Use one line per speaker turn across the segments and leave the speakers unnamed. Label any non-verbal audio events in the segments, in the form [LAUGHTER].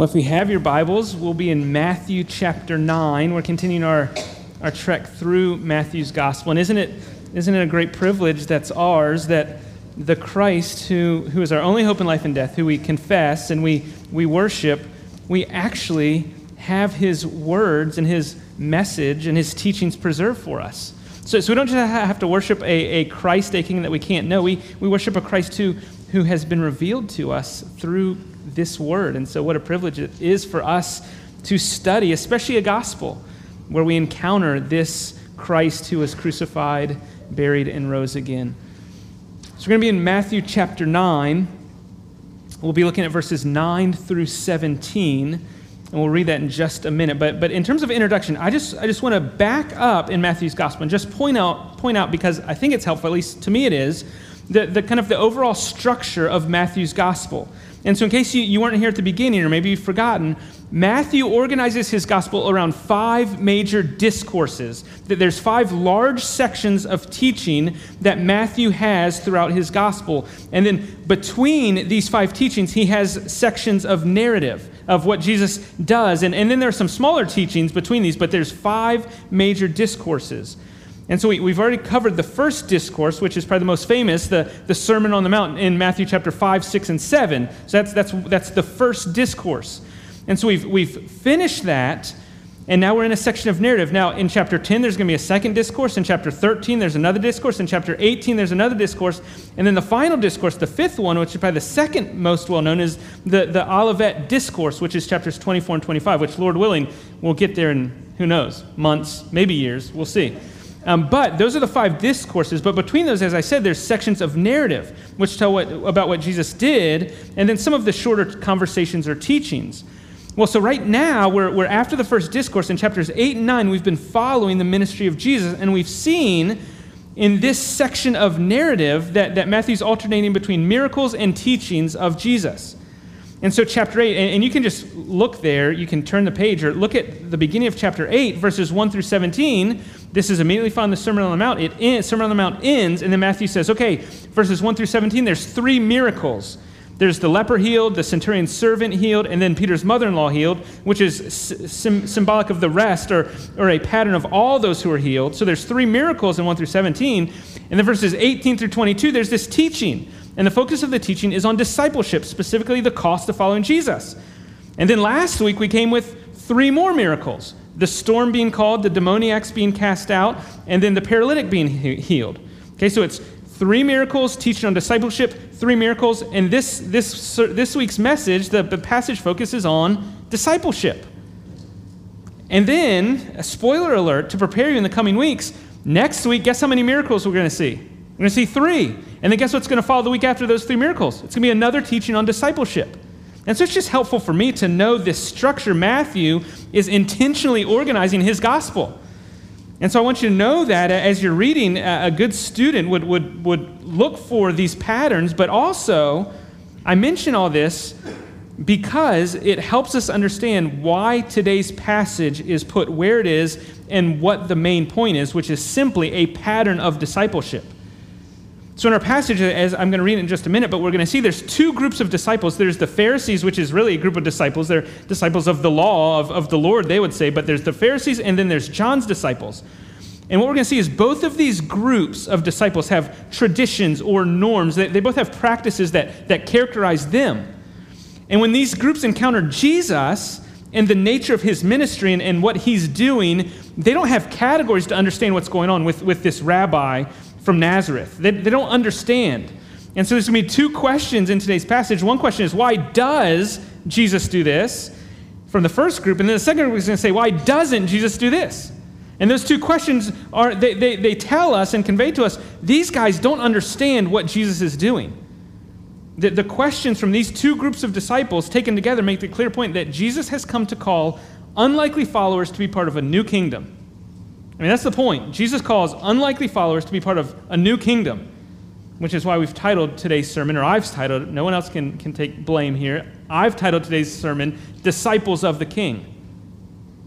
Well, if we have your Bibles, we'll be in Matthew chapter 9. We're continuing our, our trek through Matthew's gospel. And isn't it, isn't it a great privilege that's ours that the Christ, who, who is our only hope in life and death, who we confess and we, we worship, we actually have his words and his message and his teachings preserved for us. So, so we don't just have to worship a, a Christ, a king that we can't know. We, we worship a Christ who, who has been revealed to us through this word. And so, what a privilege it is for us to study, especially a gospel, where we encounter this Christ who was crucified, buried, and rose again. So, we're going to be in Matthew chapter 9. We'll be looking at verses 9 through 17, and we'll read that in just a minute. But, but in terms of introduction, I just, I just want to back up in Matthew's gospel and just point out, point out, because I think it's helpful, at least to me it is, the, the kind of the overall structure of Matthew's gospel. And so, in case you, you weren't here at the beginning or maybe you've forgotten, Matthew organizes his gospel around five major discourses. That There's five large sections of teaching that Matthew has throughout his gospel. And then between these five teachings, he has sections of narrative of what Jesus does. And, and then there are some smaller teachings between these, but there's five major discourses. And so we, have already covered the first discourse, which is probably the most famous, the, the Sermon on the Mount in Matthew chapter 5, 6, and 7. So that's, that's, that's the first discourse. And so we've, we've finished that, and now we're in a section of narrative. Now, in chapter 10, there's going to be a second discourse. In chapter 13, there's another discourse. In chapter 18, there's another discourse. And then the final discourse, the fifth one, which is probably the second most well known, is the, the Olivet Discourse, which is chapters 24 and 25, which, Lord willing, we'll get there in, who knows, months, maybe years. We'll see. Um, but those are the five discourses. But between those, as I said, there's sections of narrative which tell what, about what Jesus did, and then some of the shorter conversations or teachings. Well, so right now, we're, we're after the first discourse in chapters 8 and 9. We've been following the ministry of Jesus, and we've seen in this section of narrative that, that Matthew's alternating between miracles and teachings of Jesus. And so, chapter 8, and, you can just look there, you can turn the page or look at the beginning of chapter 8, verses 1 through 17 this is immediately found the Sermon on the Mount. It ends, Sermon on the Mount ends, and then Matthew says, okay, verses 1 through 17, there's three miracles. There's the leper healed, the centurion's servant healed, and then Peter's mother in law healed, which is sim- symbolic of the rest or, or a pattern of all those who are healed. So there's three miracles in 1 through 17. And then verses 18 through 22, there's this teaching. And the focus of the teaching is on discipleship, specifically the cost of following Jesus. And then last week we came with three more miracles the storm being called, the demoniacs being cast out, and then the paralytic being he- healed. Okay, so it's three miracles, teaching on discipleship, three miracles, and this, this, this week's message, the, the passage focuses on discipleship. And then, a spoiler alert to prepare you in the coming weeks, next week, guess how many miracles we're going to see? We're going to see three. And then guess what's going to follow the week after those three miracles? It's going to be another teaching on discipleship. And so it's just helpful for me to know this structure. Matthew is intentionally organizing his gospel. And so I want you to know that as you're reading, a good student would, would, would look for these patterns, but also, I mention all this because it helps us understand why today's passage is put where it is and what the main point is, which is simply a pattern of discipleship. So, in our passage, as I'm going to read in just a minute, but we're going to see there's two groups of disciples. There's the Pharisees, which is really a group of disciples. They're disciples of the law, of, of the Lord, they would say. But there's the Pharisees, and then there's John's disciples. And what we're going to see is both of these groups of disciples have traditions or norms. They, they both have practices that, that characterize them. And when these groups encounter Jesus and the nature of his ministry and, and what he's doing, they don't have categories to understand what's going on with, with this rabbi from Nazareth. They, they don't understand. And so there's going to be two questions in today's passage. One question is, why does Jesus do this? From the first group. And then the second group is going to say, why doesn't Jesus do this? And those two questions are, they, they, they tell us and convey to us, these guys don't understand what Jesus is doing. The, the questions from these two groups of disciples taken together make the clear point that Jesus has come to call unlikely followers to be part of a new kingdom. I mean, that's the point. Jesus calls unlikely followers to be part of a new kingdom, which is why we've titled today's sermon, or I've titled, no one else can, can take blame here. I've titled today's sermon, Disciples of the King.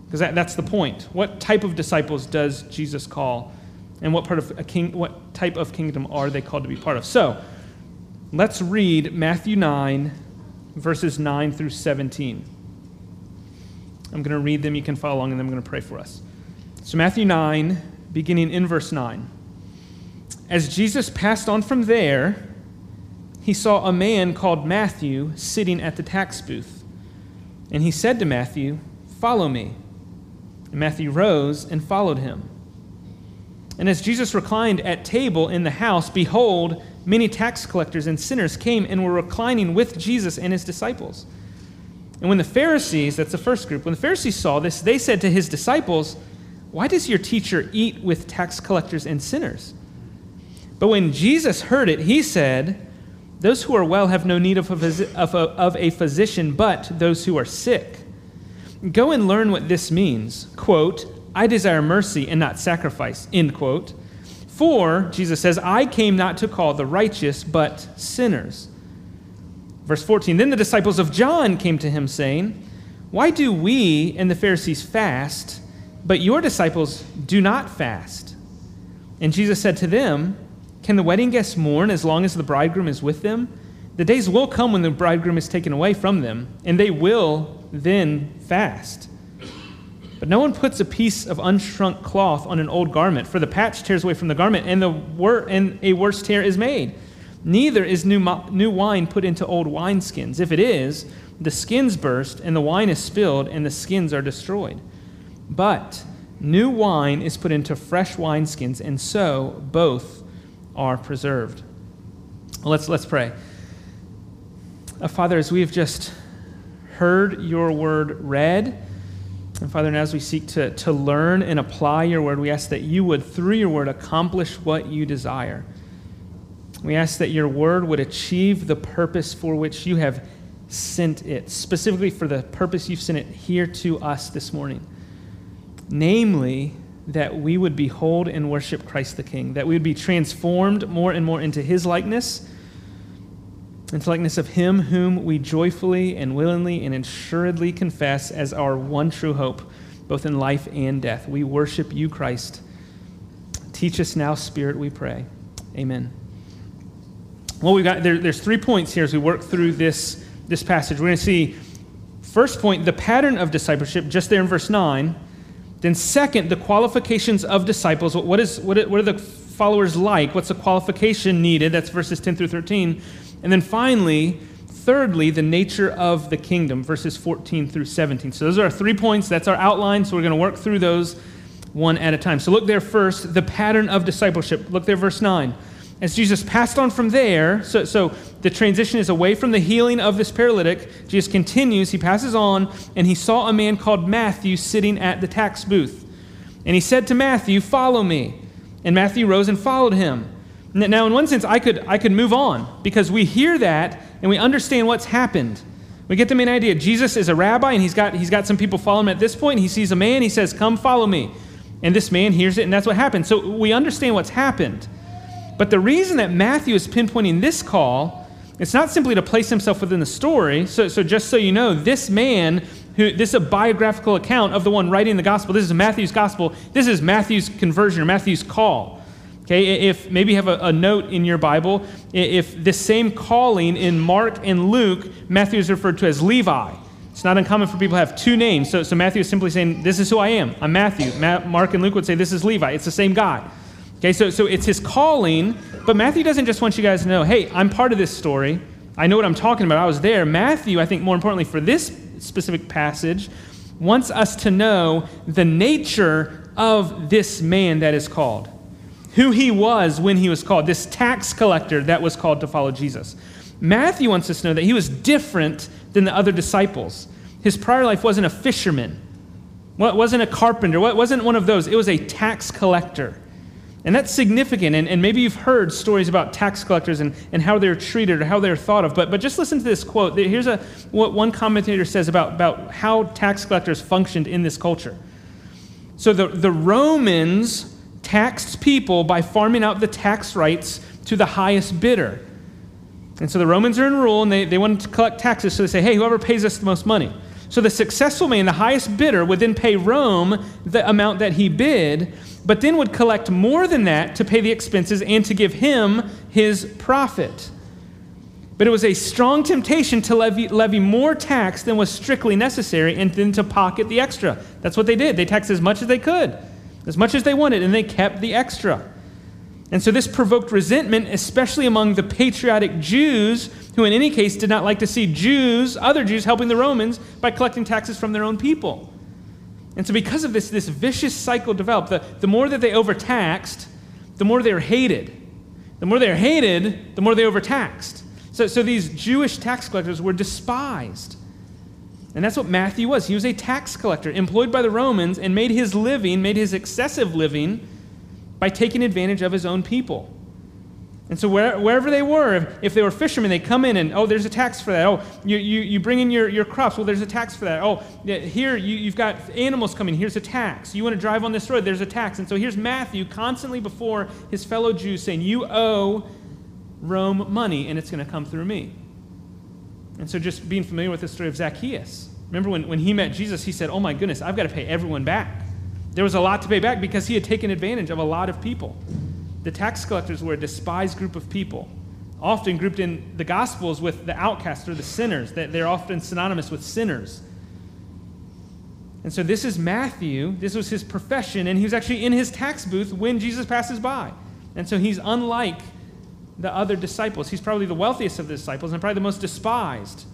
Because that, that's the point. What type of disciples does Jesus call? And what part of a king, what type of kingdom are they called to be part of? So let's read Matthew 9, verses 9 through 17. I'm going to read them. You can follow along, and then I'm going to pray for us. So, Matthew 9, beginning in verse 9. As Jesus passed on from there, he saw a man called Matthew sitting at the tax booth. And he said to Matthew, Follow me. And Matthew rose and followed him. And as Jesus reclined at table in the house, behold, many tax collectors and sinners came and were reclining with Jesus and his disciples. And when the Pharisees, that's the first group, when the Pharisees saw this, they said to his disciples, Why does your teacher eat with tax collectors and sinners? But when Jesus heard it, he said, Those who are well have no need of a, of a, of a physician, but those who are sick. Go and learn what this means. Quote, I desire mercy and not sacrifice, end quote. For, Jesus says, I came not to call the righteous, but sinners. Verse 14 Then the disciples of John came to him, saying, Why do we and the Pharisees fast, but your disciples do not fast? And Jesus said to them, Can the wedding guests mourn as long as the bridegroom is with them? The days will come when the bridegroom is taken away from them, and they will then fast. But no one puts a piece of unshrunk cloth on an old garment, for the patch tears away from the garment, and, the wor- and a worse tear is made. Neither is new, mo- new wine put into old wineskins. If it is, the skins burst, and the wine is spilled, and the skins are destroyed. But new wine is put into fresh wineskins, and so both are preserved. Let's, let's pray. Uh, Father, as we have just heard your word read, and Father, and as we seek to, to learn and apply your word, we ask that you would, through your word, accomplish what you desire. We ask that your word would achieve the purpose for which you have sent it, specifically for the purpose you've sent it here to us this morning. Namely, that we would behold and worship Christ the King, that we would be transformed more and more into his likeness, into likeness of him whom we joyfully and willingly and assuredly confess as our one true hope, both in life and death. We worship you, Christ. Teach us now, Spirit, we pray. Amen. Well, we've got there, there's three points here as we work through this, this passage. We're going to see, first point, the pattern of discipleship, just there in verse 9. Then, second, the qualifications of disciples. What, is, what, are the followers like? What's the qualification needed? That's verses 10 through 13. And then finally, thirdly, the nature of the kingdom, verses 14 through 17. So those are our three points. That's our outline. So we're going to work through those one at a time. So look there first, the pattern of discipleship. Look there, verse 9. As Jesus passed on from there, so, so the transition is away from the healing of this paralytic. Jesus continues, he passes on, and he saw a man called Matthew sitting at the tax booth. And he said to Matthew, Follow me. And Matthew rose and followed him. Now, in one sense, I could, I could move on because we hear that and we understand what's happened. We get the main idea. Jesus is a rabbi and he's got, he's got some people following him at this point. He sees a man, he says, Come follow me. And this man hears it, and that's what happened. So we understand what's happened. But the reason that Matthew is pinpointing this call, it's not simply to place himself within the story. So, so just so you know, this man, who, this is a biographical account of the one writing the gospel. This is Matthew's gospel. This is Matthew's conversion or Matthew's call. Okay, if maybe you have a, a, note in your Bible, if this same calling in Mark and Luke, Matthew is referred to as Levi. It's not uncommon for people to have two names. So, so Matthew is simply saying, This is who I am. I'm Matthew. Ma- Mark and Luke would say, This is Levi. It's the same guy. Okay, so, so it's his calling, but Matthew doesn't just want you guys to know, hey, I'm part of this story. I know what I'm talking about. I was there. Matthew, I think more importantly for this specific passage, wants us to know the nature of this man that is called who he was when he was called, this tax collector that was called to follow Jesus. Matthew wants us to know that he was different than the other disciples. His prior life wasn't a fisherman, wasn't a carpenter, wasn't one of those. It was a tax collector. And that's significant. And, and maybe you've heard stories about tax collectors and, and how they're treated or how they're thought of. But, but just listen to this quote. Here's a, what one commentator says about, about how tax collectors functioned in this culture. So the, the Romans taxed people by farming out the tax rights to the highest bidder. And so the Romans are in rule and they, they want to collect taxes, so they say, hey, whoever pays us the most money. So the successful man, the highest bidder, would then pay Rome the amount that he bid, but then would collect more than that to pay the expenses and to give him his profit. But it was a strong temptation to levy, levy more tax than was strictly necessary and then to pocket the extra. That's what they did. They taxed as much as they could, as much as they wanted, and they kept the extra. And so this provoked resentment, especially among the patriotic Jews, who in any case did not like to see Jews, other Jews, helping the Romans by collecting taxes from their own people. And so, because of this, this vicious cycle developed, the, the more that they overtaxed, the more they were hated. The more they were hated, the more they overtaxed. So, so these Jewish tax collectors were despised. And that's what Matthew was. He was a tax collector employed by the Romans and made his living, made his excessive living, by taking advantage of his own people. And so where, wherever they were, if, they were fishermen, they come in and, oh, there's a tax for that. Oh, you, you, you bring in your, your crops. Well, there's a tax for that. Oh, here you, you've got animals coming. Here's a tax. You want to drive on this road. There's a tax. And so here's Matthew constantly before his fellow Jews saying, you owe Rome money, and it's going to come through me. And so just being familiar with the story of Zacchaeus. Remember when, when he met Jesus, he said, oh my goodness, I've got to pay everyone back. There was a lot to pay back because he had taken advantage of a lot of people. The tax collectors were a despised group of people, often grouped in the Gospels with the outcasts or the sinners. They're often synonymous with sinners. And so this is Matthew. This was his profession, and he was actually in his tax booth when Jesus passes by. And so he's unlike the other disciples. He's probably the wealthiest of the disciples and probably the most despised.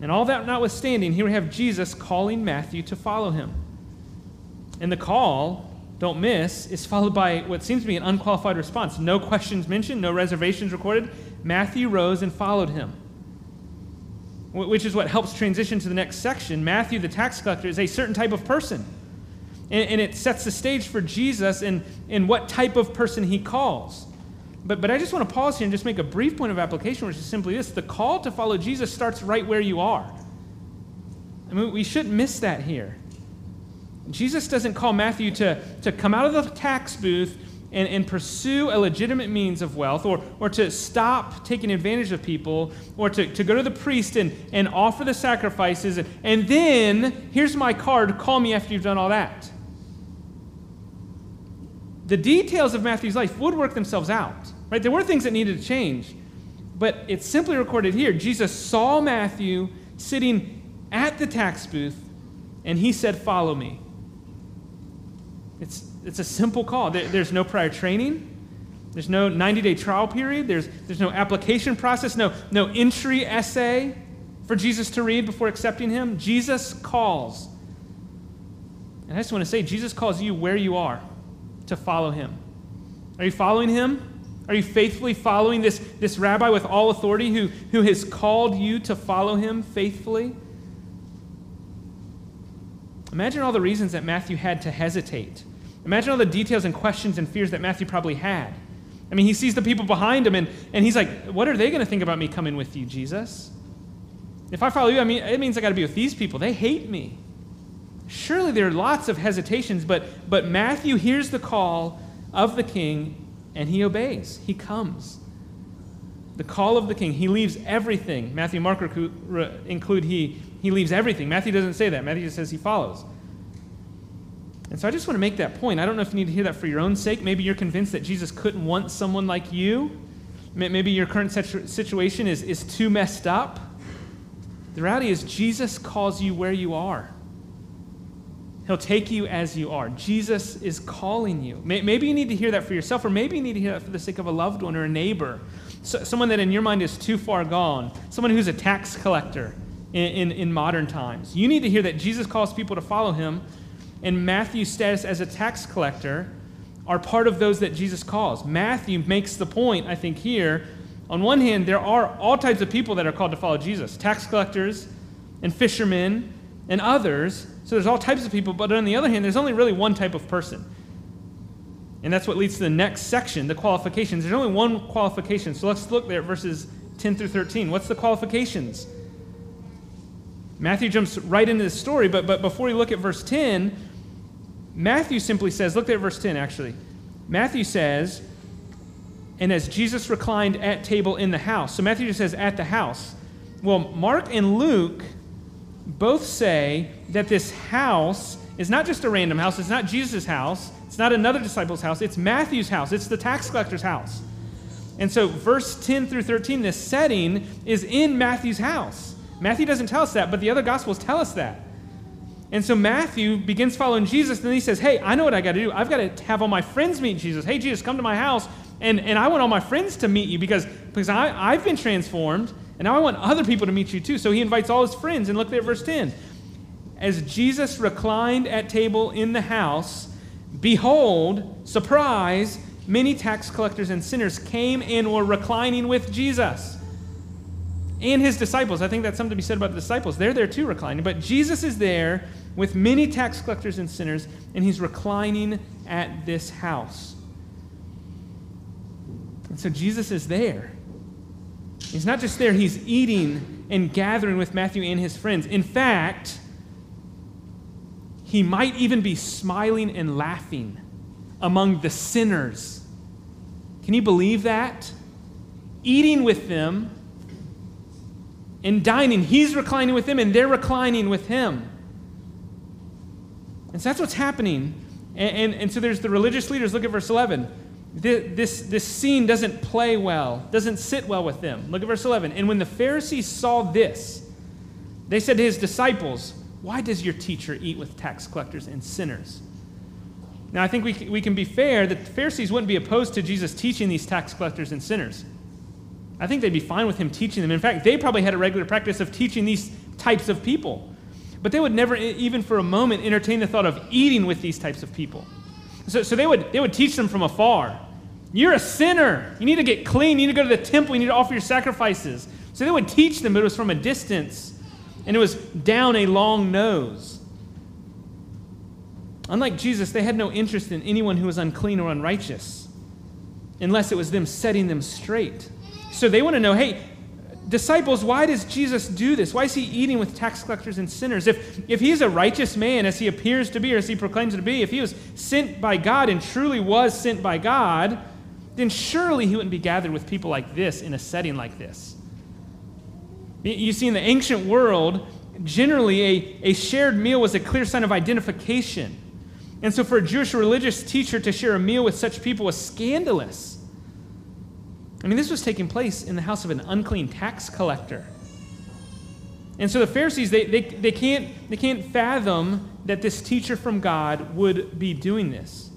And all that notwithstanding, here we have Jesus calling Matthew to follow him. And the call don't miss, is followed by what seems to be an unqualified response. No questions mentioned, no reservations recorded. Matthew rose and followed him, which is what helps transition to the next section. Matthew, the tax collector, is a certain type of person. And, and it sets the stage for Jesus and, and what type of person he calls. But, but I just want to pause here and just make a brief point of application, which is simply this the call to follow Jesus starts right where you are. I mean, we shouldn't miss that here. Jesus doesn't call Matthew to, to come out of the tax booth and, and pursue a legitimate means of wealth or, or to stop taking advantage of people or to, to go to the priest and, and offer the sacrifices and, and then, here's my card, call me after you've done all that. The details of Matthew's life would work themselves out, right? There were things that needed to change, but it's simply recorded here. Jesus saw Matthew sitting at the tax booth and he said, Follow me. It's, it's a simple call. There, there's no prior training. There's no 90 day trial period. There's, there's no application process, no, no entry essay for Jesus to read before accepting him. Jesus calls. And I just want to say, Jesus calls you where you are to follow him. Are you following him? Are you faithfully following this, this rabbi with all authority who, who has called you to follow him faithfully? Imagine all the reasons that Matthew had to hesitate. Imagine all the details and questions and fears that Matthew probably had. I mean, he sees the people behind him and, and he's like, What are they going to think about me coming with you, Jesus? If I follow you, I mean, it means I got to be with these people. They hate me. Surely there are lots of hesitations, but, but Matthew hears the call of the king and he obeys. He comes. The call of the king. He leaves everything. Matthew Mark include he he leaves everything. Matthew doesn't say that. Matthew just says he follows. And so I just want to make that point. I don't know if you need to hear that for your own sake. Maybe you're convinced that Jesus couldn't want someone like you. Maybe your current situation is, is too messed up. The reality is, Jesus calls you where you are. He'll take you as you are. Jesus is calling you. Maybe you need to hear that for yourself, or maybe you need to hear that for the sake of a loved one or a neighbor. So, someone that in your mind is too far gone, someone who's a tax collector in, in, in modern times. You need to hear that Jesus calls people to follow him, and Matthew's status as a tax collector are part of those that Jesus calls. Matthew makes the point, I think, here. On one hand, there are all types of people that are called to follow Jesus tax collectors and fishermen and others. So there's all types of people, but on the other hand, there's only really one type of person. And that's what leads to the next section, the qualifications. There's only one qualification. So let's look there verses 10 through 13. What's the qualifications? Matthew jumps right into the story, but, but before we look at verse 10, Matthew simply says, look at verse 10 actually. Matthew says, and as Jesus reclined at table in the house. So Matthew just says at the house. Well, Mark and Luke both say that this house is not just a random house, it's not Jesus' house, it's not another disciple's house, it's Matthew's house, it's the tax collector's house. And so, verse 10 through 13, this setting is in Matthew's house. Matthew doesn't tell us that, but the other Gospels tell us that. And so Matthew begins following Jesus, and then he says, Hey, I know what I got to do. I've got to have all my friends meet Jesus. Hey, Jesus, come to my house, and, and I want all my friends to meet you because, because I, I've been transformed, and now I want other people to meet you too. So he invites all his friends, and look there at verse 10. As Jesus reclined at table in the house, behold, surprise, many tax collectors and sinners came and were reclining with Jesus and his disciples. I think that's something to be said about the disciples. They're there too, reclining. But Jesus is there with many tax collectors and sinners, and he's reclining at this house. And so Jesus is there. He's not just there, he's eating and gathering with Matthew and his friends. In fact, he might even be smiling and laughing among the sinners. Can you believe that? Eating with them and dining. He's reclining with them, and they're reclining with him. And so that's what's happening. And, and, and so there's the religious leaders. Look at verse 11. This, this, this scene doesn't play well, doesn't sit well with them. Look at verse 11. And when the Pharisees saw this, they said to his disciples, Why does your teacher eat with tax collectors and sinners? Now, I think we, we can be fair that the Pharisees wouldn't be opposed to Jesus teaching these tax collectors and sinners. I think they'd be fine with him teaching them. In fact, they probably had a regular practice of teaching these types of people. But they would never, even for a moment, entertain the thought of eating with these types of people. So, so they, would, they would teach them from afar. You're a sinner. You need to get clean. You need to go to the temple. You need to offer your sacrifices. So they would teach them, but it was from a distance, and it was down a long nose. Unlike Jesus, they had no interest in anyone who was unclean or unrighteous, unless it was them setting them straight. So they want to know hey, disciples, why does Jesus do this? Why is he eating with tax collectors and sinners? If, if he's a righteous man, as he appears to be, or as he proclaims to be, if he was sent by God and truly was sent by God, then surely he wouldn't be gathered with people like this in a setting like this. You see, in the ancient world, generally a, a shared meal was a clear sign of identification. And so for a Jewish religious teacher to share a meal with such people was scandalous. I mean, this was taking place in the house of an unclean tax collector. And so the Pharisees, they, they, they, can't, they can't fathom that this teacher from God would be doing this.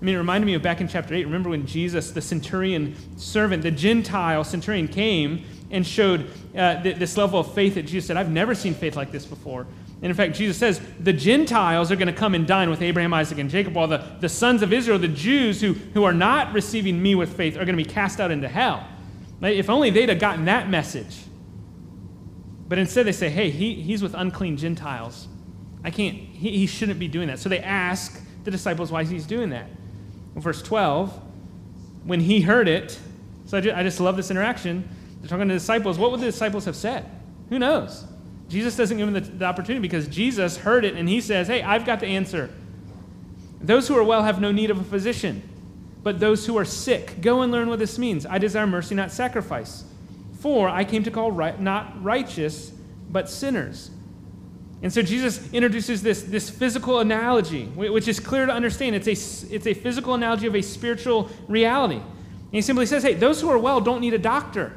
I mean, it reminded me of back in chapter 8. Remember when Jesus, the centurion servant, the Gentile centurion, came and showed uh, th- this level of faith that Jesus said, I've never seen faith like this before. And in fact, Jesus says the Gentiles are going to come and dine with Abraham, Isaac, and Jacob, while the, the sons of Israel, the Jews who, who are not receiving me with faith, are going to be cast out into hell. If only they'd have gotten that message. But instead, they say, hey, he, he's with unclean Gentiles. I can't, he, he shouldn't be doing that. So they ask the disciples why he's doing that. Well, verse 12, when he heard it, so I just, I just love this interaction. They're talking to the disciples. What would the disciples have said? Who knows? Jesus doesn't give him the, the opportunity because Jesus heard it and he says, Hey, I've got the answer. Those who are well have no need of a physician, but those who are sick, go and learn what this means. I desire mercy, not sacrifice. For I came to call right, not righteous, but sinners. And so Jesus introduces this, this physical analogy, which is clear to understand. It's a, it's a physical analogy of a spiritual reality. And he simply says, hey, those who are well don't need a doctor.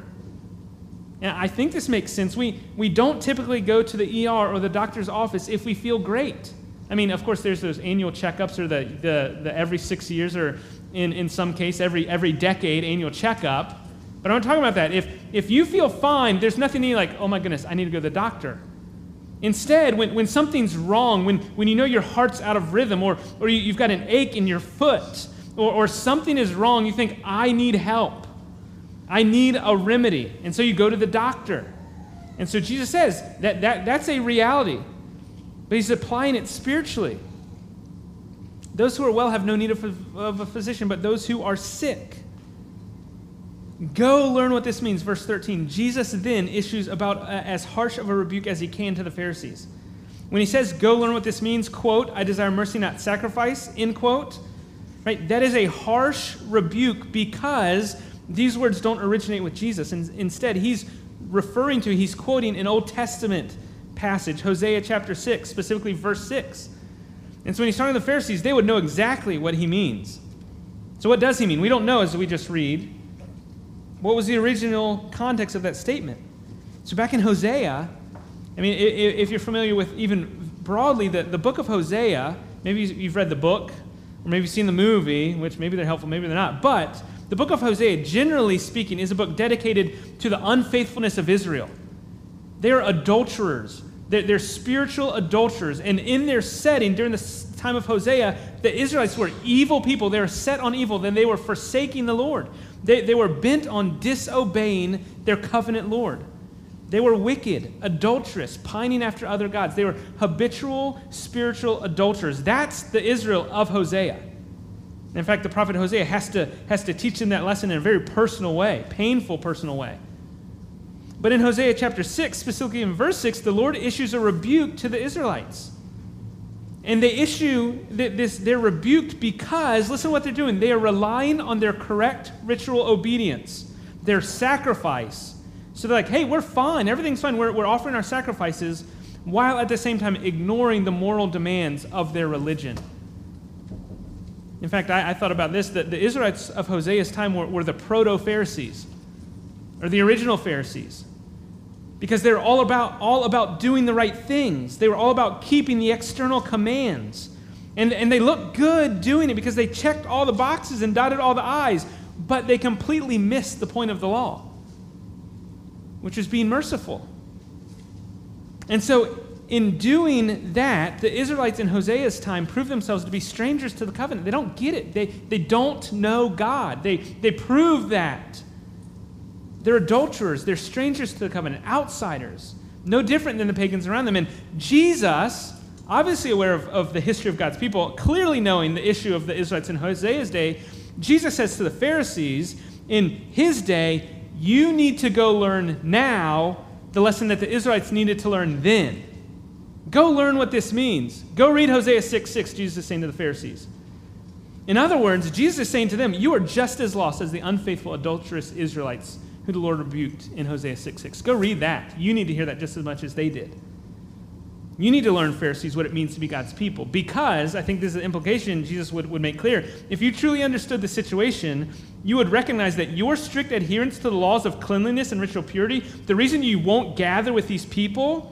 And I think this makes sense. We, we don't typically go to the ER or the doctor's office if we feel great. I mean, of course, there's those annual checkups or the, the, the every six years or in, in some case every, every decade annual checkup. But I'm not talking about that. If, if you feel fine, there's nothing you like, oh my goodness, I need to go to the doctor. Instead, when, when something's wrong, when, when you know your heart's out of rhythm or, or you, you've got an ache in your foot or, or something is wrong, you think, I need help. I need a remedy. And so you go to the doctor. And so Jesus says that, that that's a reality, but he's applying it spiritually. Those who are well have no need of, of a physician, but those who are sick. Go learn what this means. Verse 13. Jesus then issues about uh, as harsh of a rebuke as he can to the Pharisees. When he says, Go learn what this means, quote, I desire mercy, not sacrifice, end quote, right? That is a harsh rebuke because these words don't originate with Jesus. And instead, he's referring to, he's quoting an Old Testament passage, Hosea chapter 6, specifically verse 6. And so when he's talking to the Pharisees, they would know exactly what he means. So, what does he mean? We don't know as we just read. What was the original context of that statement? So, back in Hosea, I mean, if you're familiar with even broadly the, the book of Hosea, maybe you've read the book, or maybe you've seen the movie, which maybe they're helpful, maybe they're not. But the book of Hosea, generally speaking, is a book dedicated to the unfaithfulness of Israel. They are adulterers, they're, they're spiritual adulterers. And in their setting, during the time of Hosea, the Israelites were evil people. They were set on evil, then they were forsaking the Lord. They, they were bent on disobeying their covenant Lord. They were wicked, adulterous, pining after other gods. They were habitual spiritual adulterers. That's the Israel of Hosea. In fact, the prophet Hosea has to, has to teach them that lesson in a very personal way, painful personal way. But in Hosea chapter 6, specifically in verse 6, the Lord issues a rebuke to the Israelites. And they issue this, they're rebuked because, listen to what they're doing. They are relying on their correct ritual obedience, their sacrifice. So they're like, hey, we're fine. Everything's fine. We're, we're offering our sacrifices while at the same time ignoring the moral demands of their religion. In fact, I, I thought about this that the Israelites of Hosea's time were, were the proto Pharisees, or the original Pharisees because they were all about, all about doing the right things. They were all about keeping the external commands. And, and they looked good doing it because they checked all the boxes and dotted all the I's, but they completely missed the point of the law, which is being merciful. And so, in doing that, the Israelites in Hosea's time prove themselves to be strangers to the covenant. They don't get it, they, they don't know God. They, they prove that. They're adulterers, they're strangers to the covenant, outsiders, no different than the pagans around them. And Jesus, obviously aware of, of the history of God's people, clearly knowing the issue of the Israelites in Hosea's day, Jesus says to the Pharisees in his day, You need to go learn now the lesson that the Israelites needed to learn then. Go learn what this means. Go read Hosea 6 6, Jesus is saying to the Pharisees. In other words, Jesus is saying to them, You are just as lost as the unfaithful, adulterous Israelites who the Lord rebuked in Hosea 6 6. Go read that. You need to hear that just as much as they did. You need to learn, Pharisees, what it means to be God's people. Because, I think this is an implication Jesus would, would make clear. If you truly understood the situation, you would recognize that your strict adherence to the laws of cleanliness and ritual purity, the reason you won't gather with these people,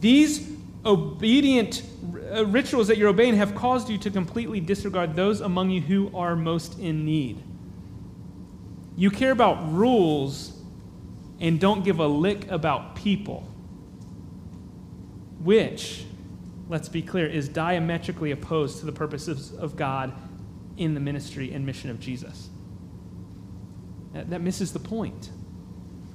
these obedient uh, rituals that you're obeying have caused you to completely disregard those among you who are most in need. You care about rules and don't give a lick about people, which, let's be clear, is diametrically opposed to the purposes of God in the ministry and mission of Jesus. That misses the point.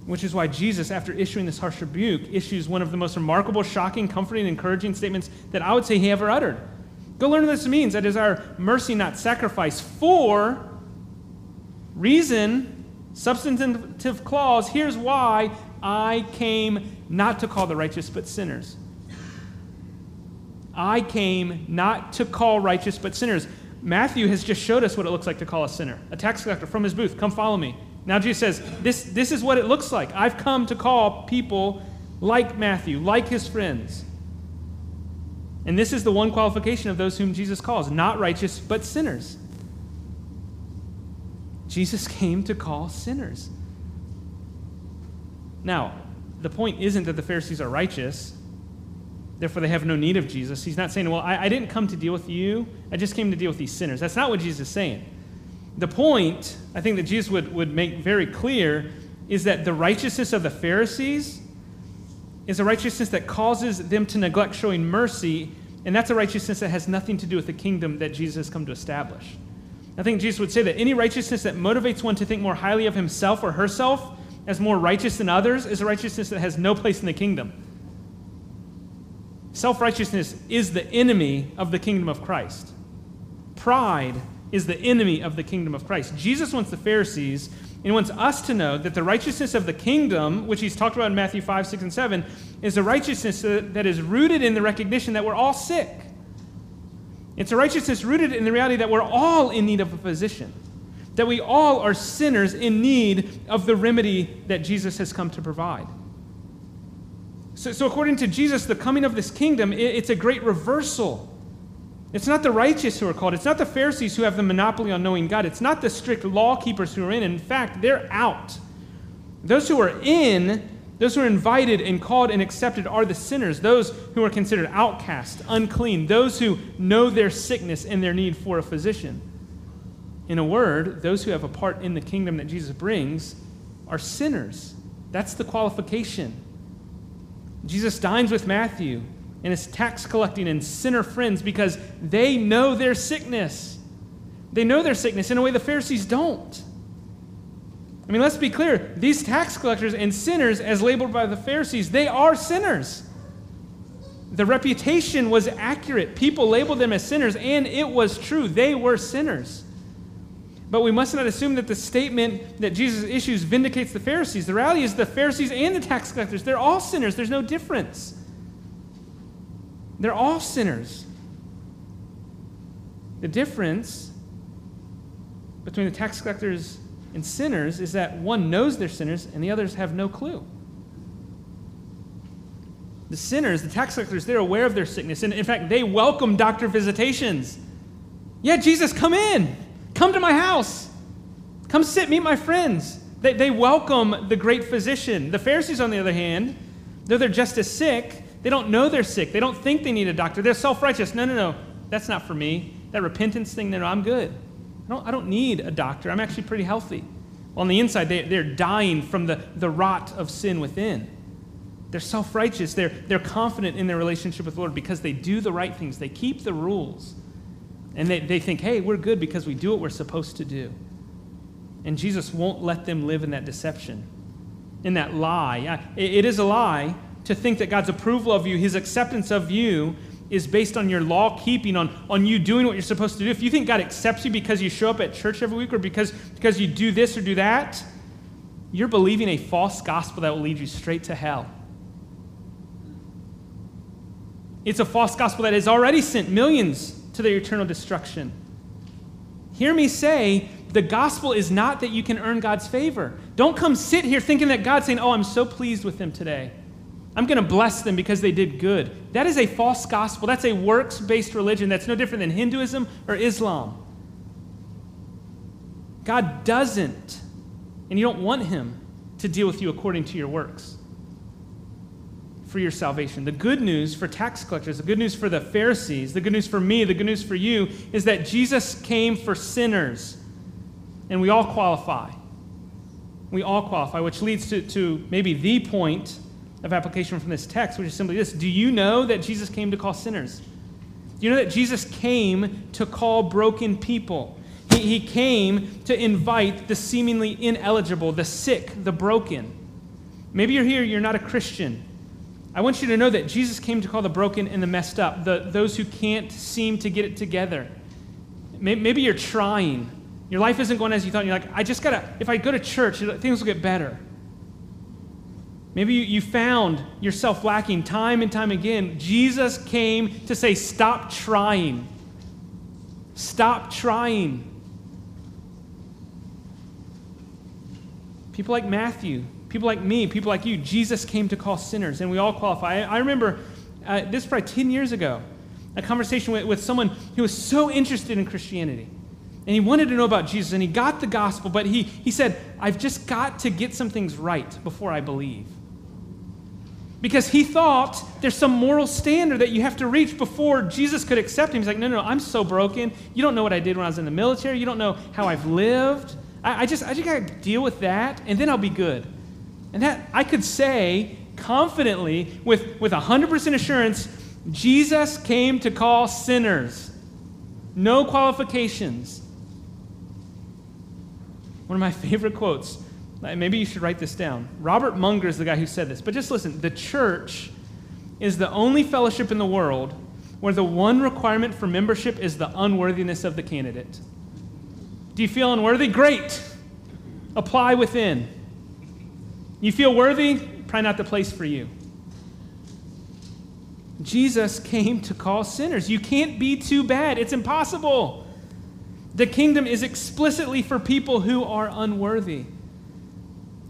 Which is why Jesus, after issuing this harsh rebuke, issues one of the most remarkable, shocking, comforting, encouraging statements that I would say he ever uttered. Go learn what this means. That is our mercy, not sacrifice, for reason Substantive clause here's why I came not to call the righteous, but sinners. I came not to call righteous, but sinners. Matthew has just showed us what it looks like to call a sinner. A tax collector from his booth, come follow me. Now Jesus says, this, this is what it looks like. I've come to call people like Matthew, like his friends. And this is the one qualification of those whom Jesus calls not righteous, but sinners. Jesus [LAUGHS] came to call sinners. Now, the point isn't that the Pharisees are righteous, therefore they have no need of Jesus. He's not saying, well, I, I, didn't come to deal with you, I just came to deal with these sinners. That's not what Jesus is saying. The point, I think, that Jesus would, would make very clear is that the righteousness of the Pharisees is a righteousness that causes them to neglect showing mercy, and that's a righteousness that has nothing to do with the kingdom that Jesus has come to establish. I think Jesus would say that any righteousness that motivates one to think more highly of himself or herself as more righteous than others is a righteousness that has no place in the kingdom. Self righteousness is the enemy of the kingdom of Christ. Pride is the enemy of the kingdom of Christ. Jesus wants the Pharisees and wants us to know that the righteousness of the kingdom, which he's talked about in Matthew 5, 6, and 7, is a righteousness that is rooted in the recognition that we're all sick it's a righteousness rooted in the reality that we're all in need of a physician, that we all are sinners in need of the remedy that Jesus has come to provide. So, so according to Jesus, the coming of this kingdom, it, it's a great reversal. It's not the righteous who are called. It's not the Pharisees who have the monopoly on knowing God. It's not the strict law keepers who are in. In fact, they're out. Those who are in, those who are invited and called and accepted are the sinners, those who are considered outcast, unclean, those who know their sickness and their need for a physician. In a word, those who have a part in the kingdom that Jesus brings are sinners. That's the qualification. Jesus dines with Matthew and his tax collecting and sinner friends because they know their sickness. They know their sickness in a way the Pharisees don't. I mean, let's be clear. These tax collectors and sinners, as labeled by the Pharisees, they are sinners. The reputation was accurate. People labeled them as sinners, and it was true. They were sinners. But we must not assume that the statement that Jesus issues vindicates the Pharisees. The reality is the Pharisees and the tax collectors, they're all sinners. There's no difference. They're all sinners. The difference between the tax collectors and sinners is that one knows they're sinners and the others have no clue. The sinners, the tax collectors, they're aware of their sickness. And in fact, they welcome doctor visitations. Yeah, Jesus, come in. Come to my house. Come sit, meet my friends. They, they welcome the great physician. The Pharisees, on the other hand, though they're just as sick, they don't know they're sick. They don't think they need a doctor. They're self righteous. No, no, no. That's not for me. That repentance thing, no, no, I'm good. I don't, I don't need a doctor. I'm actually pretty healthy. Well, on the inside, they, they're dying from the, the rot of sin within. They're self righteous. They're, they're confident in their relationship with the Lord because they do the right things, they keep the rules. And they, they think, hey, we're good because we do what we're supposed to do. And Jesus won't let them live in that deception, in that lie. It, it is a lie to think that God's approval of you, his acceptance of you, is based on your law keeping, on, on you doing what you're supposed to do, if you think God accepts you because you show up at church every week or because, because you do this or do that, you're believing a false gospel that will lead you straight to hell. It's a false gospel that has already sent millions to their eternal destruction. Hear me say, the gospel is not that you can earn God's favor. Don't come sit here thinking that God's saying, Oh, I'm so pleased with them today. I'm going to bless them because they did good. That is a false gospel. That's a works based religion that's no different than Hinduism or Islam. God doesn't, and you don't want Him to deal with you according to your works for your salvation. The good news for tax collectors, the good news for the Pharisees, the good news for me, the good news for you is that Jesus came for sinners, and we all qualify. We all qualify, which leads to, to maybe the point of application from this text, which is simply this Do you know that Jesus came to call sinners? Do you know that Jesus came to call broken people? He, he came to invite the seemingly ineligible, the sick, the broken. Maybe you're here, you're not a Christian. I want you to know that Jesus came to call the broken and the messed up, the, those who can't seem to get it together. Maybe you're trying. Your life isn't going as you thought. You're like, I just got to, if I go to church, things will get better. Maybe you, found yourself lacking time and time again. Jesus came to say, Stop trying. Stop trying. People like Matthew, people like me, people like you, Jesus came to call sinners, and we all qualify. I, I remember uh, this probably 10 years ago, a conversation with, with someone who was so interested in Christianity. And he wanted to know about Jesus, and he got the gospel, but he, he said, I've just got to get some things right before I believe because he thought there's some moral standard that you have to reach before Jesus could accept him. He's like, no, no, no, I'm so broken. You don't know what I did when I was in the military. You don't know how I've lived. I, I just, I just got to deal with that, and then I'll be good. And that I could say confidently, with, with 100% assurance, Jesus came to call sinners. No qualifications. One of my [LAUGHS] favorite quotes Uh, maybe you should write this down. Robert Munger is the guy who said this. But just listen the church is the only fellowship in the world where the one requirement for membership is the unworthiness of the candidate. Do you feel unworthy? Great. Apply within. You feel worthy? Probably not the place for you. Jesus came to call sinners. You can't be too bad, it's impossible. The kingdom is explicitly for people who are unworthy.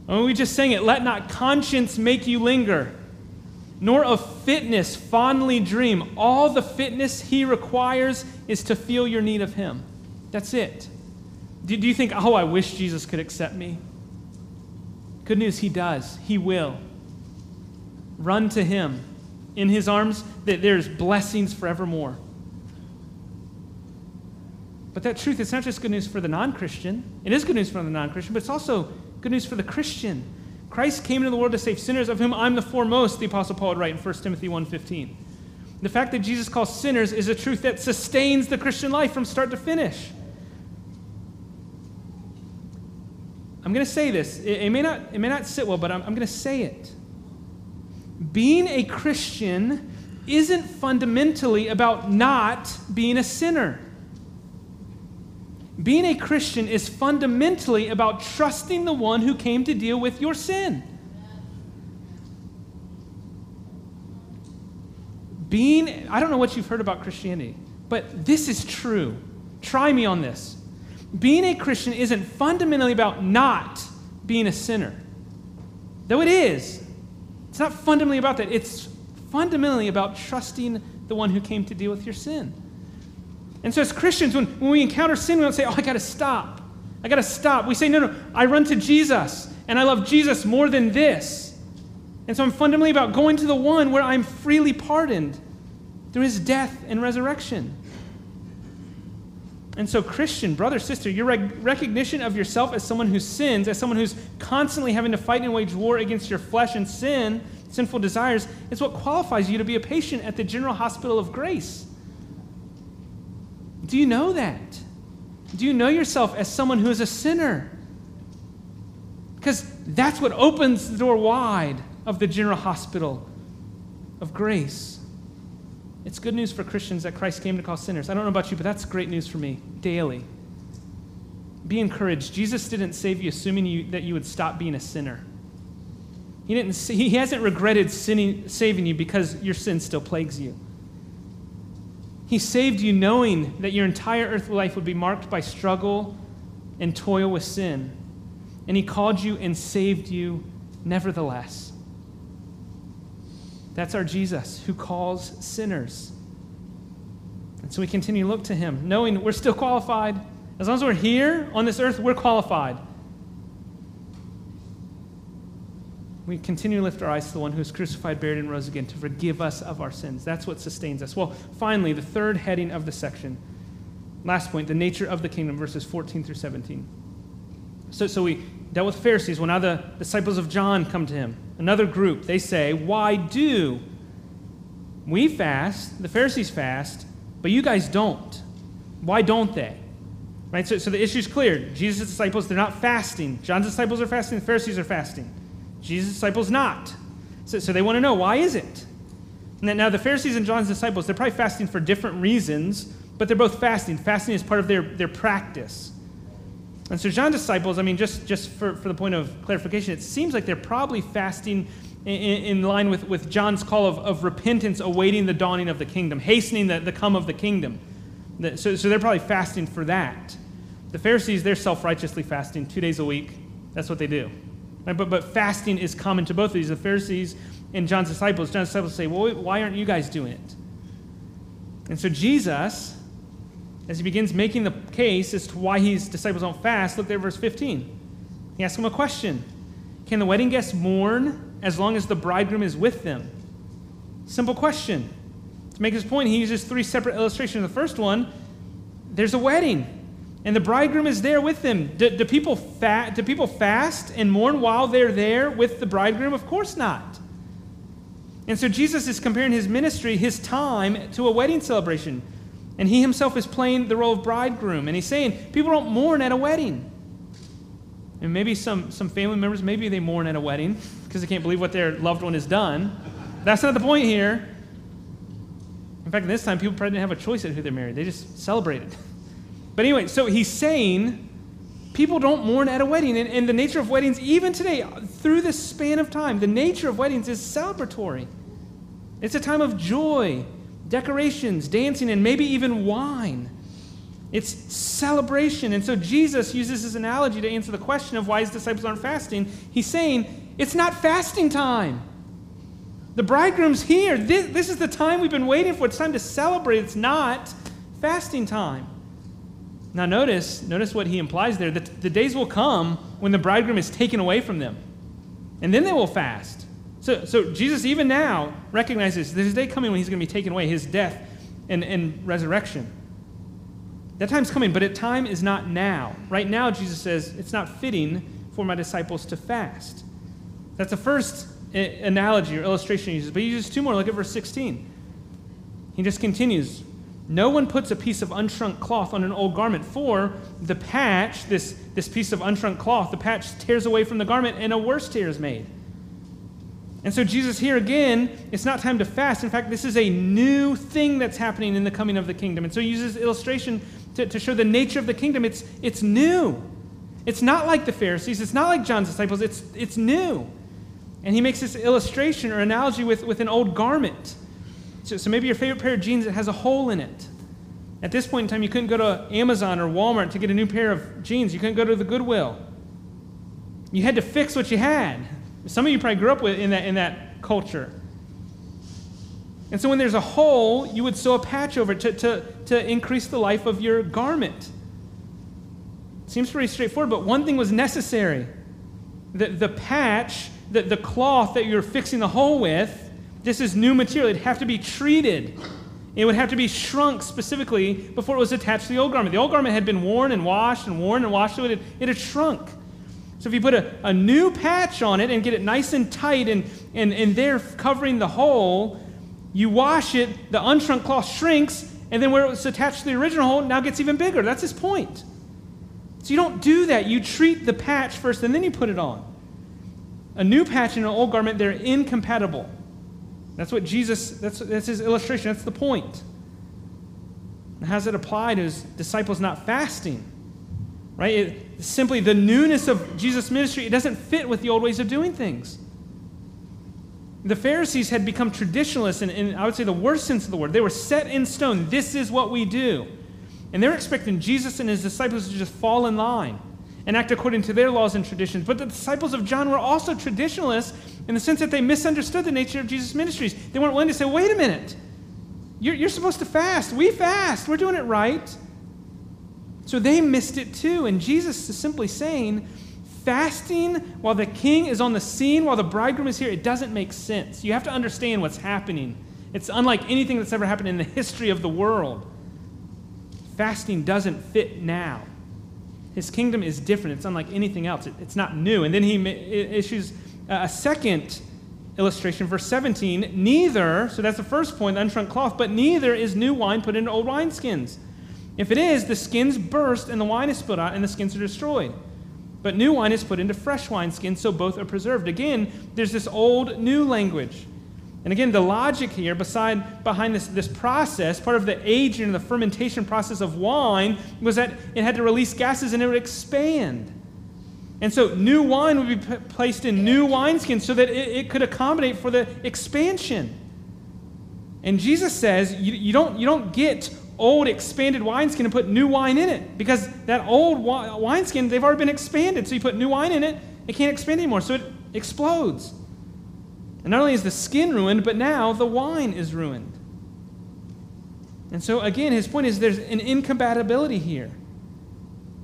Oh, we just sang it, let not conscience make you linger. nor of fitness fondly dream. All the fitness he requires is to feel your need of him. That's it. Do, do you think, oh, I wish Jesus could accept me? Good news, he does. He will. Run to him. In his arms, that there's blessings forevermore. But that truth, it's not just good news for the non Christian. It is good news for the non Christian, but it's also good news for the Christian. Christ came into the world to save sinners, of whom I'm the foremost, the Apostle Paul would write in 1 Timothy 1.15. The fact that Jesus calls sinners is a truth that sustains the Christian life from start to finish. I'm going to say this. It, it, may not, it may not sit well, but I'm, I'm going to say it. Being a Christian isn't fundamentally about not being a sinner. Being a Christian is fundamentally about trusting the one who came to deal with your sin. Being, I don't know what you've heard about Christianity, but this is true. Try me on this. Being a Christian isn't fundamentally about not being a sinner, though it is. It's not fundamentally about that. It's fundamentally about trusting the one who came to deal with your sin. And so, as Christians, when, when we encounter sin, we don't say, Oh, I got to stop. I got to stop. We say, No, no, I run to Jesus, and I love Jesus more than this. And so, I'm fundamentally about going to the one where I'm freely pardoned through his death and resurrection. And so, Christian, brother, sister, your rec- recognition of yourself as someone who sins, as someone who's constantly having to fight and wage war against your flesh and sin, sinful desires, is what qualifies you to be a patient at the General Hospital of Grace. Do you know that? Do you know yourself as someone who is a sinner? Because that's what opens the door wide of the general hospital of grace. It's good news for Christians that Christ came to call sinners. I don't know about you, but that's great news for me daily. Be encouraged. Jesus didn't save you assuming you, that you would stop being a sinner. He, didn't, he hasn't regretted sinning, saving you because your sin still plagues you. He saved you knowing that your entire earthly life would be marked by struggle and toil with sin. And He called you and saved you nevertheless. That's our Jesus who calls sinners. And so we continue to look to Him, knowing we're still qualified. As long as we're here on this earth, we're qualified. We continue to lift our eyes to the one who is crucified, buried, and rose again to forgive us of our sins. That's what sustains us. Well, finally, the third heading of the section. Last point, the nature of the kingdom, verses 14 through 17. So, so we dealt with Pharisees. Well, now the disciples of John come to him. Another group. They say, Why do we fast? The Pharisees fast, but you guys don't. Why don't they? Right? So, so the issue's clear. Jesus' disciples, they're not fasting. John's disciples are fasting, the Pharisees are fasting. Jesus' disciples not. So, so they want to know why is it? Now, the Pharisees and John's disciples, they're probably fasting for different reasons, but they're both fasting. Fasting is part of their, their practice. And so John's disciples, I mean, just, just for, for the point of clarification, it seems like they're probably fasting in, in line with, with John's call of, of repentance, awaiting the dawning of the kingdom, hastening the, the come of the kingdom. So, so they're probably fasting for that. The Pharisees, they're self righteously fasting two days a week. That's what they do. But, but fasting is common to both of these. The Pharisees and John's disciples, John's disciples say, Well, why aren't you guys doing it? And so Jesus, as he begins making the case as to why his disciples don't fast, look there, verse 15. He asks them a question Can the wedding guests mourn as long as the bridegroom is with them? Simple question. To make his point, he uses three separate illustrations. The first one, there's a wedding and the bridegroom is there with them. Do, do, people fa- do people fast and mourn while they're there with the bridegroom? Of course not. And so Jesus is comparing his ministry, his time, to a wedding celebration. And he himself is playing the role of bridegroom. And he's saying people don't mourn at a wedding. And maybe some, some family members, maybe they mourn at a wedding because they can't believe what their loved one has done. That's not the point here. In fact, this time, people probably didn't have a choice at who they're married, they just celebrated. [LAUGHS] But anyway, so he's saying people don't mourn at a wedding. And, and the nature of weddings, even today, through this span of time, the nature of weddings is celebratory. It's a time of joy, decorations, dancing, and maybe even wine. It's celebration. And so Jesus uses this analogy to answer the question of why his disciples aren't fasting. He's saying, it's not fasting time. The bridegroom's here. This, this is the time we've been waiting for. It's time to celebrate. It's not fasting time. Now, notice, notice what he implies there that the days will come when the bridegroom is taken away from them, and then they will fast. So, so Jesus, even now, recognizes there's a day coming when he's going to be taken away, his death and, and resurrection. That time's coming, but it time is not now. Right now, Jesus says, it's not fitting for my disciples to fast. That's the first eh, analogy or illustration he uses. But he uses two more. Look at verse 16. He just continues. No one puts a piece of unshrunk cloth on an old garment, for the patch, this, this piece of unshrunk cloth, the patch tears away from the garment, and a worse tear is made. And so, Jesus, here again, it's not time to fast. In fact, this is a new thing that's happening in the coming of the kingdom. And so, he uses illustration to, to show the nature of the kingdom. It's, it's new. It's not like the Pharisees, it's not like John's disciples, it's, it's new. And he makes this illustration or analogy with, with an old garment. So, so maybe your favorite pair of jeans that has a hole in it. At this point in time, you couldn't go to Amazon or Walmart to get a new pair of jeans. You couldn't go to the Goodwill. You had to fix what you had. Some of you probably grew up with in that, in that culture. And so when there's a hole, you would sew a patch over it to, to, to increase the life of your garment. Seems pretty straightforward, but one thing was necessary. The, the patch, the, the cloth that you're fixing the hole with, this is new material. It'd have to be treated. It would have to be shrunk specifically before it was attached to the old garment. The old garment had been worn and washed and worn and washed, so it had, it had shrunk. So if you put a, a new patch on it and get it nice and tight and, and, and there covering the hole, you wash it, the unshrunk cloth shrinks, and then where it was attached to the original hole now gets even bigger. That's his point. So you don't do that. You treat the patch first and then you put it on. A new patch and an old garment, they're incompatible. That's what Jesus, that's, that's his illustration. That's the point. And how it applied to his disciples not fasting? Right? It, simply the newness of Jesus' ministry, it doesn't fit with the old ways of doing things. The Pharisees had become traditionalists, in, in I would say the worst sense of the word. They were set in stone. This is what we do. And they're expecting Jesus and his disciples to just fall in line and act according to their laws and traditions. But the disciples of John were also traditionalists in the sense that they misunderstood the nature of Jesus' ministries. They weren't willing to say, wait a minute, you're, you're supposed to fast. We fast. We're doing it right. So they missed it too. And Jesus is simply saying, fasting while the king is on the scene, while the bridegroom is here, it doesn't make sense. You have to understand what's happening. It's unlike anything that's ever happened in the history of the world. Fasting doesn't fit now. His kingdom is different. It's unlike anything else. It, it's not new. And then he issues a second illustration, verse 17. Neither, so that's the first point, the unshrunk cloth, but neither is new wine put into old wineskins. If it is, the skins burst and the wine is spilled out and the skins are destroyed. But new wine is put into fresh wineskins, so both are preserved. Again, there's this old new language. And again, the logic here beside, behind this, this process, part of the aging and the fermentation process of wine, was that it had to release gases and it would expand. And so new wine would be p- placed in new wineskins so that it, it, could accommodate for the expansion. And Jesus says you, you, don't, you don't get old expanded wineskin and put new wine in it because that old wi- wineskin, they've already been expanded. So you put new wine in it, it can't expand anymore. So it explodes. And not only is the skin ruined, but now the wine is ruined. And so, again, his point is there's an incompatibility here.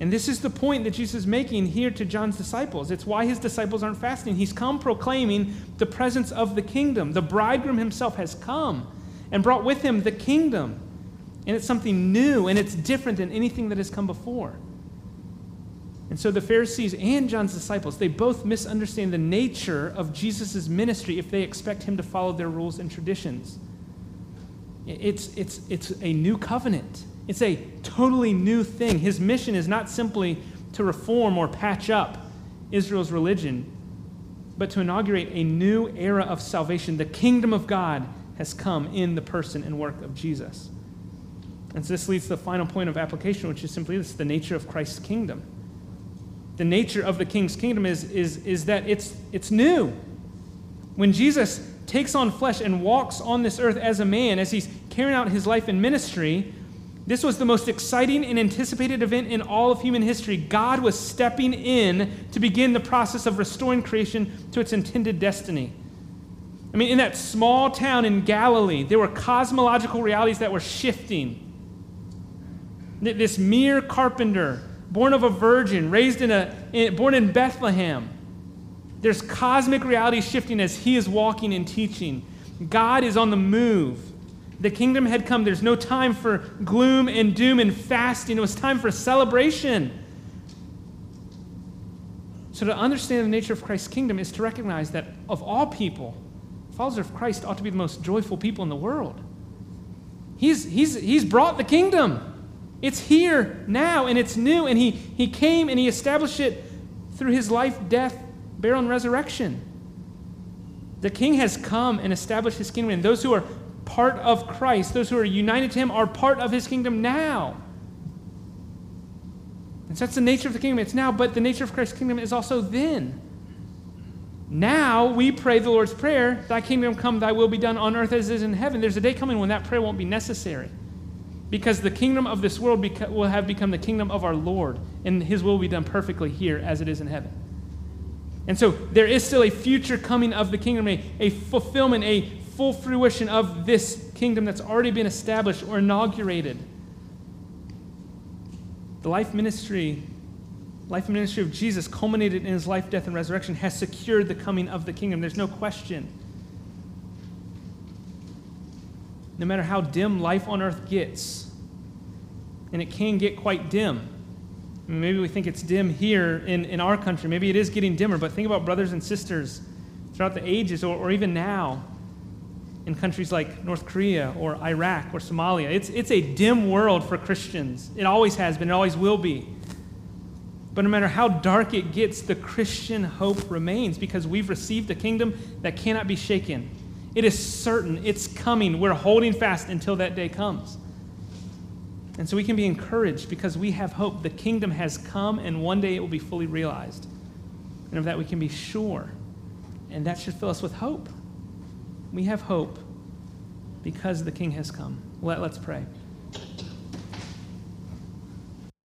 And this is the point that Jesus is making here to John's disciples. It's why his disciples aren't fasting. He's come proclaiming the presence of the kingdom. The bridegroom himself has come and brought with him the kingdom. And it's something new and it's different than anything that has come before. And so the Pharisees and John's disciples, they both misunderstand the nature of Jesus' ministry if they expect him to follow their rules and traditions. It's, it's, it's a new covenant, it's a totally new thing. His mission is not simply to reform or patch up Israel's religion, but to inaugurate a new era of salvation. The kingdom of God has come in the person and work of Jesus. And so this leads to the final point of application, which is simply this the nature of Christ's kingdom the nature of the king's kingdom is, is, is that it's, it's new. When Jesus takes on flesh and walks on this earth as a man, as he's carrying out his life in ministry, this was the most exciting and anticipated event in all of human history. God was stepping in to begin the process of restoring creation to its intended destiny. I mean, in that small town in Galilee, there were cosmological realities that were shifting. This mere carpenter, born of a virgin, raised in a, born in Bethlehem. There's cosmic reality shifting as he is walking and teaching. God is on the move. The kingdom had come. There's no time for gloom and doom and fasting. It was time for celebration. So, to understand the nature of Christ's kingdom is to recognize that of all people, followers of Christ ought to be the most joyful people in the world. He's, he's, he's brought the kingdom. It's here now and it's new. And he, he came and he established it through his life, death, burial, and resurrection. The king has come and established his kingdom. And those who are part of Christ, those who are united to him, are part of his kingdom now. And so that's the nature of the kingdom. It's now, but the nature of Christ's kingdom is also then. Now we pray the Lord's Prayer, Thy kingdom come, Thy will be done on earth as it is in heaven. There's a day coming when that prayer won't be necessary. Because the kingdom of this world will have become the kingdom of our Lord, and His will be done perfectly here as it is in heaven. And so there is still a future coming of the kingdom, a, a fulfillment, a full fruition of this kingdom that's already been established or inaugurated. The life ministry, life ministry of Jesus, culminated in his life, death, and resurrection, has secured the coming of the kingdom. There's no question. No matter how dim life on earth gets, and it can get quite dim. Maybe we think it's dim here in, in our country. Maybe it is getting dimmer, but think about brothers and sisters throughout the ages or, or even now in countries like North Korea or Iraq or Somalia. It's, it's a dim world for Christians. It always has been, it always will be. But no matter how dark it gets, the Christian hope remains because we've received a kingdom that cannot be shaken. It is certain, it's coming. We're holding fast until that day comes. And so we can be encouraged because we have hope. The kingdom has come, and one day it will be fully realized. And of that we can be sure. And that should fill us with hope. We have hope because the King has come. Let, let's pray.